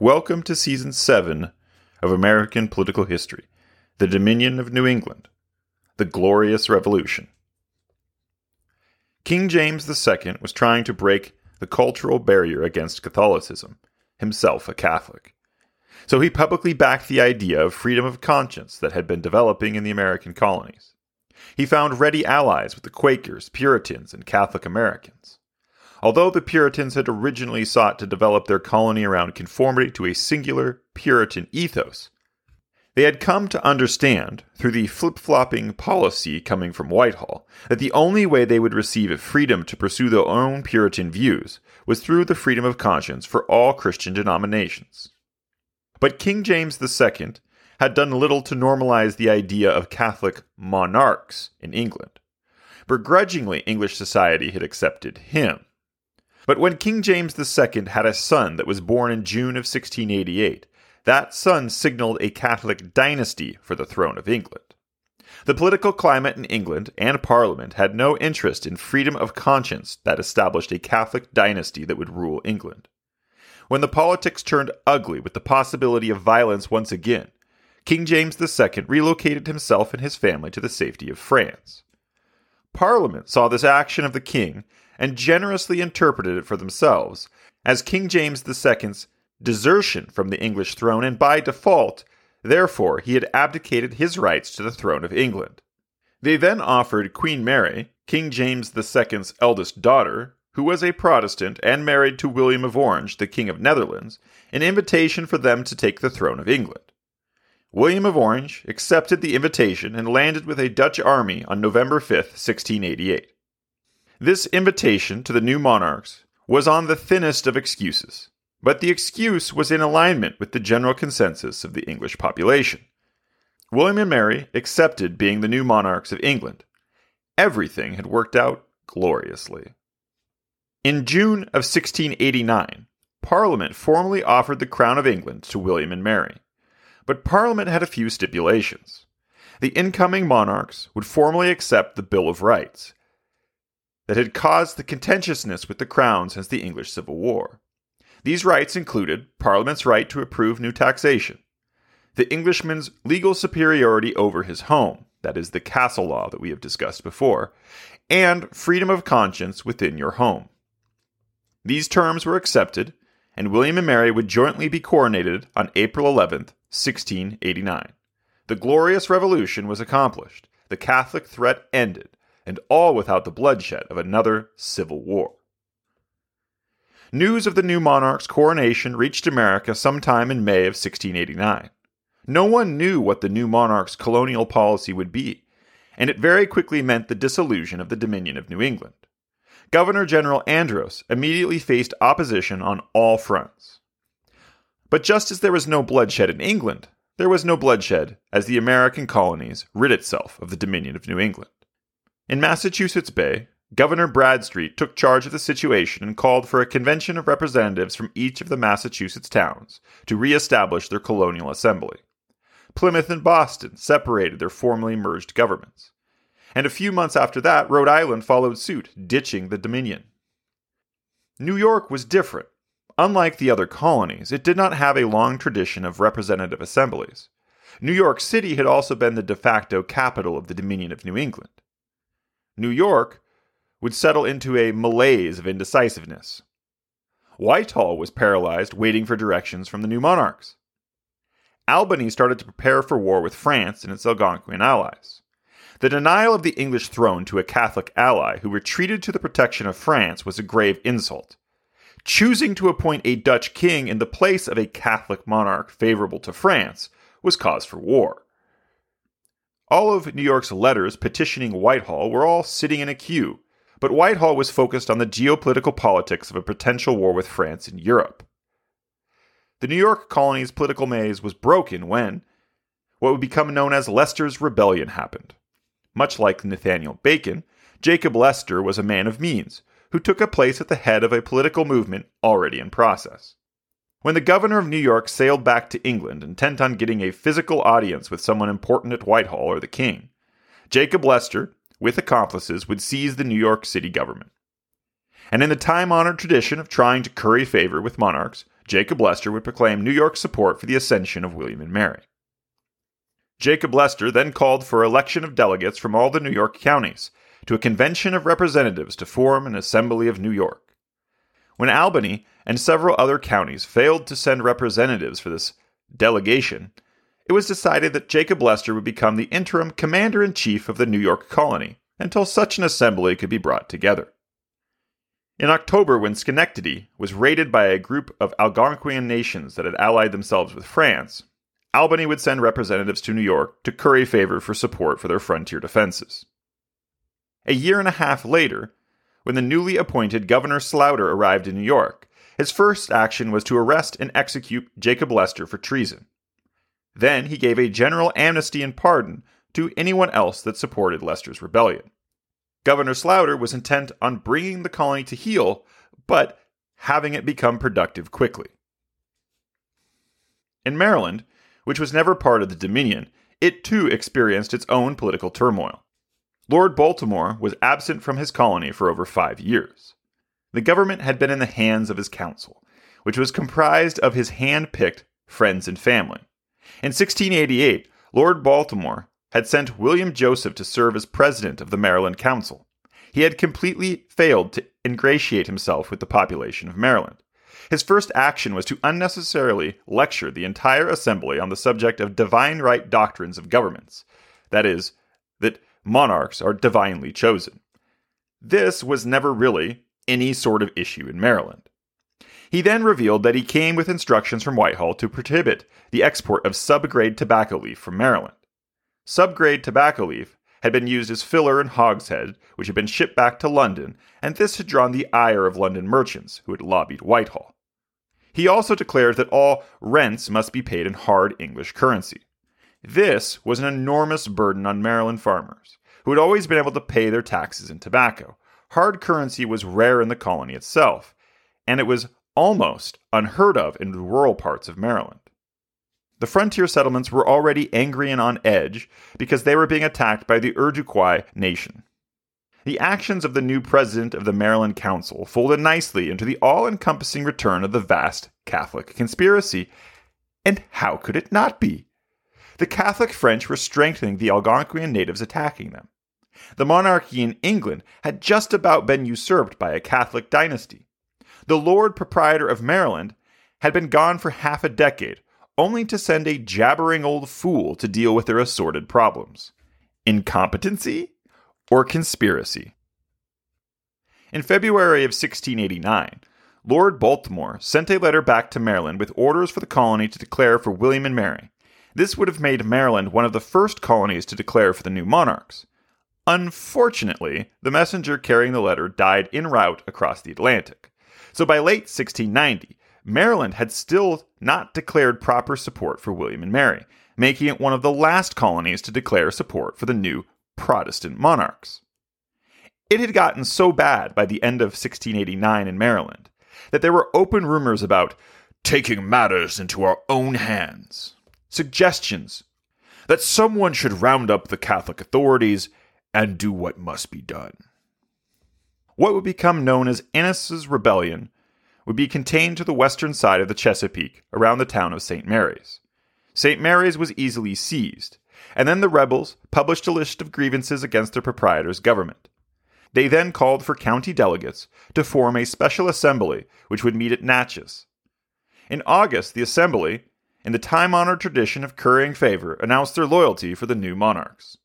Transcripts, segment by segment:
Welcome to Season 7 of American Political History The Dominion of New England, The Glorious Revolution. King James II was trying to break the cultural barrier against Catholicism, himself a Catholic. So he publicly backed the idea of freedom of conscience that had been developing in the American colonies. He found ready allies with the Quakers, Puritans, and Catholic Americans. Although the Puritans had originally sought to develop their colony around conformity to a singular Puritan ethos, they had come to understand, through the flip flopping policy coming from Whitehall, that the only way they would receive a freedom to pursue their own Puritan views was through the freedom of conscience for all Christian denominations. But King James II had done little to normalize the idea of Catholic monarchs in England. Begrudgingly, English society had accepted him. But when King James II had a son that was born in June of 1688, that son signaled a Catholic dynasty for the throne of England. The political climate in England and Parliament had no interest in freedom of conscience that established a Catholic dynasty that would rule England. When the politics turned ugly with the possibility of violence once again, King James II relocated himself and his family to the safety of France. Parliament saw this action of the king and generously interpreted it for themselves as King James II's desertion from the English throne, and by default, therefore, he had abdicated his rights to the throne of England. They then offered Queen Mary, King James II's eldest daughter, who was a Protestant and married to William of Orange, the King of Netherlands, an invitation for them to take the throne of England. William of Orange accepted the invitation and landed with a Dutch army on November 5, 1688. This invitation to the new monarchs was on the thinnest of excuses, but the excuse was in alignment with the general consensus of the English population. William and Mary accepted being the new monarchs of England. Everything had worked out gloriously. In June of 1689, Parliament formally offered the crown of England to William and Mary. But Parliament had a few stipulations. The incoming monarchs would formally accept the Bill of Rights that had caused the contentiousness with the crown since the English Civil War. These rights included Parliament's right to approve new taxation, the Englishman's legal superiority over his home, that is, the castle law that we have discussed before, and freedom of conscience within your home. These terms were accepted, and William and Mary would jointly be coronated on April 11th, 1689. The glorious revolution was accomplished, the Catholic threat ended, and all without the bloodshed of another civil war. News of the new monarch's coronation reached America sometime in May of 1689. No one knew what the new monarch's colonial policy would be, and it very quickly meant the dissolution of the Dominion of New England. Governor General Andros immediately faced opposition on all fronts. But just as there was no bloodshed in England, there was no bloodshed as the American colonies rid itself of the Dominion of New England. In Massachusetts Bay, Governor Bradstreet took charge of the situation and called for a convention of representatives from each of the Massachusetts towns to reestablish their colonial assembly. Plymouth and Boston separated their formerly merged governments. And a few months after that, Rhode Island followed suit, ditching the Dominion. New York was different. Unlike the other colonies, it did not have a long tradition of representative assemblies. New York City had also been the de facto capital of the Dominion of New England. New York would settle into a malaise of indecisiveness. Whitehall was paralyzed, waiting for directions from the new monarchs. Albany started to prepare for war with France and its Algonquian allies. The denial of the English throne to a Catholic ally who retreated to the protection of France was a grave insult. Choosing to appoint a Dutch king in the place of a Catholic monarch favorable to France was cause for war. All of New York's letters petitioning Whitehall were all sitting in a queue, but Whitehall was focused on the geopolitical politics of a potential war with France in Europe. The New York colony's political maze was broken when what would become known as Leisler's Rebellion happened. Much like Nathaniel Bacon, Jacob Leisler was a man of means who took a place at the head of a political movement already in process. When the governor of New York sailed back to England, intent on getting a physical audience with someone important at Whitehall or the king, Jacob Leisler, with accomplices, would seize the New York City government. And in the time honored tradition of trying to curry favor with monarchs, Jacob Leisler would proclaim New York's support for the accession of William and Mary. Jacob Leisler then called for election of delegates from all the New York counties to a convention of representatives to form an Assembly of New York. When Albany and several other counties failed to send representatives for this delegation, it was decided that Jacob Leisler would become the interim commander in chief of the New York colony until such an assembly could be brought together. In October, when Schenectady was raided by a group of Algonquian nations that had allied themselves with France, Albany would send representatives to New York to curry favor for support for their frontier defenses. A year and a half later, when the newly appointed Governor Sloughter arrived in New York, his first action was to arrest and execute Jacob Leisler for treason. Then he gave a general amnesty and pardon to anyone else that supported Leisler's rebellion. Governor Sloughter was intent on bringing the colony to heel, but having it become productive quickly. In Maryland, which was never part of the Dominion, it too experienced its own political turmoil. Lord Baltimore was absent from his colony for over five years. The government had been in the hands of his council, which was comprised of his hand picked friends and family. In 1688, Lord Baltimore had sent William Joseph to serve as president of the Maryland Council. He had completely failed to ingratiate himself with the population of Maryland. His first action was to unnecessarily lecture the entire assembly on the subject of divine right doctrines of governments, that is, monarchs are divinely chosen. This was never really any sort of issue in Maryland. He then revealed that he came with instructions from Whitehall to prohibit the export of subgrade tobacco leaf from Maryland. Subgrade tobacco leaf had been used as filler in hogshead, which had been shipped back to London, and this had drawn the ire of London merchants who had lobbied Whitehall. He also declared that all rents must be paid in hard English currency. This was an enormous burden on Maryland farmers, who had always been able to pay their taxes in tobacco. Hard currency was rare in the colony itself, and it was almost unheard of in rural parts of Maryland. The frontier settlements were already angry and on edge because they were being attacked by the Iroquois nation. The actions of the new president of the Maryland Council folded nicely into the all encompassing return of the vast Catholic conspiracy. And how could it not be? The Catholic French were strengthening the Algonquian natives attacking them. The monarchy in England had just about been usurped by a Catholic dynasty. The Lord Proprietor of Maryland had been gone for half a decade only to send a jabbering old fool to deal with their assorted problems. Incompetency or conspiracy? In February of 1689, Lord Baltimore sent a letter back to Maryland with orders for the colony to declare for William and Mary. This would have made Maryland one of the first colonies to declare for the new monarchs. Unfortunately, the messenger carrying the letter died en route across the Atlantic. So by late 1690, Maryland had still not declared proper support for William and Mary, making it one of the last colonies to declare support for the new Protestant monarchs. It had gotten so bad by the end of 1689 in Maryland that there were open rumors about taking matters into our own hands, suggestions that someone should round up the Catholic authorities and do what must be done. What would become known as Ennis's Rebellion would be contained to the western side of the Chesapeake, around the town of St. Mary's. St. Mary's was easily seized, and then the rebels published a list of grievances against their proprietor's government. They then called for county delegates to form a special assembly which would meet at Natchez. In August, the assembly, in the time honored tradition of currying favor, announced their loyalty for the new monarchs.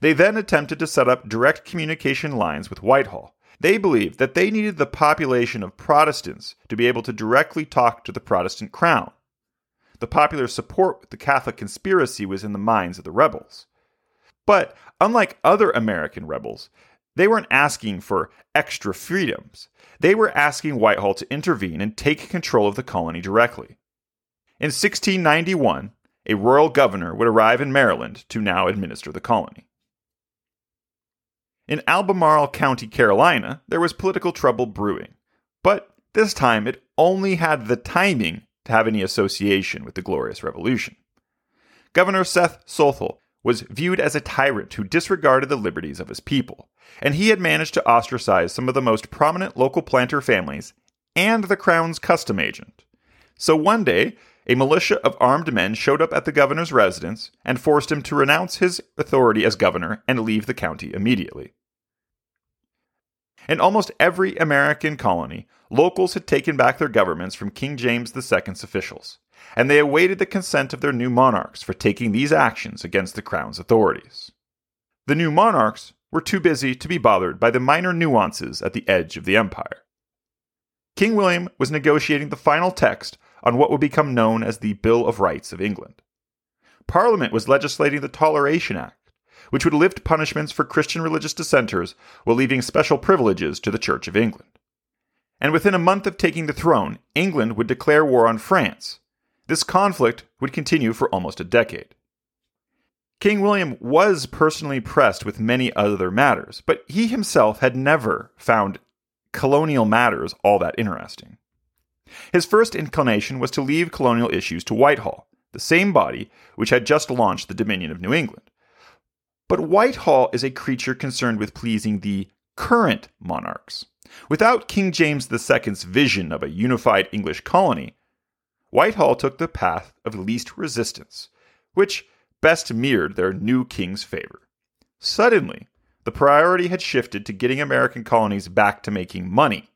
They then attempted to set up direct communication lines with Whitehall, they believed that they needed the population of Protestants to be able to directly talk to the Protestant crown. The popular support with the Catholic conspiracy was in the minds of the rebels. But unlike other American rebels, they weren't asking for extra freedoms. They were asking Whitehall to intervene and take control of the colony directly. In 1691, a royal governor would arrive in Maryland to now administer the colony. In Albemarle County, Carolina, there was political trouble brewing, but this time it only had the timing to have any association with the Glorious Revolution. Governor Seth Sothel was viewed as a tyrant who disregarded the liberties of his people, and he had managed to ostracize some of the most prominent local planter families and the Crown's custom agent. So one day, a militia of armed men showed up at the governor's residence and forced him to renounce his authority as governor and leave the county immediately. In almost every American colony, locals had taken back their governments from King James II's officials, and they awaited the consent of their new monarchs for taking these actions against the crown's authorities. The new monarchs were too busy to be bothered by the minor nuances at the edge of the empire. King William was negotiating the final text on what would become known as the Bill of Rights of England. Parliament was legislating the Toleration Act, which would lift punishments for Christian religious dissenters while leaving special privileges to the Church of England. And within a month of taking the throne, England would declare war on France. This conflict would continue for almost a decade. King William was personally pressed with many other matters, but he himself had never found colonial matters all that interesting. His first inclination was to leave colonial issues to Whitehall, the same body which had just launched the Dominion of New England. But Whitehall is a creature concerned with pleasing the current monarchs. Without King James II's vision of a unified English colony, Whitehall took the path of least resistance, which best mirrored their new king's favor. Suddenly, the priority had shifted to getting American colonies back to making money.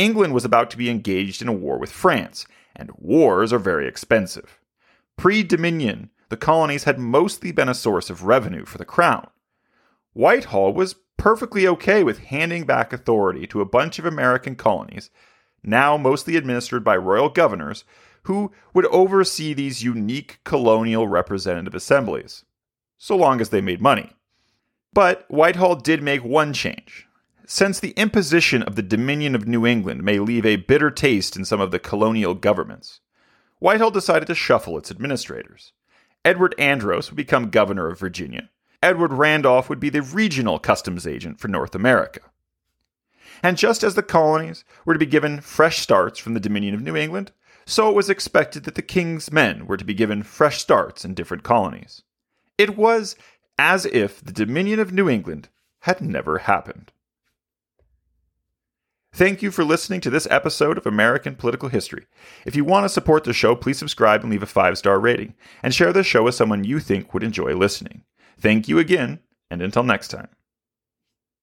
England was about to be engaged in a war with France, and wars are very expensive. Pre Dominion, the colonies had mostly been a source of revenue for the crown. Whitehall was perfectly okay with handing back authority to a bunch of American colonies, now mostly administered by royal governors, who would oversee these unique colonial representative assemblies, so long as they made money. But Whitehall did make one change. Since the imposition of the Dominion of New England may leave a bitter taste in some of the colonial governments, Whitehall decided to shuffle its administrators. Edward Andros would become governor of Virginia. Edward Randolph would be the regional customs agent for North America. And just as the colonies were to be given fresh starts from the Dominion of New England, so it was expected that the king's men were to be given fresh starts in different colonies. It was as if the Dominion of New England had never happened. Thank you for listening to this episode of American Political History. If you want to support the show, please subscribe and leave a five star rating, and share the show with someone you think would enjoy listening. Thank you again, and until next time.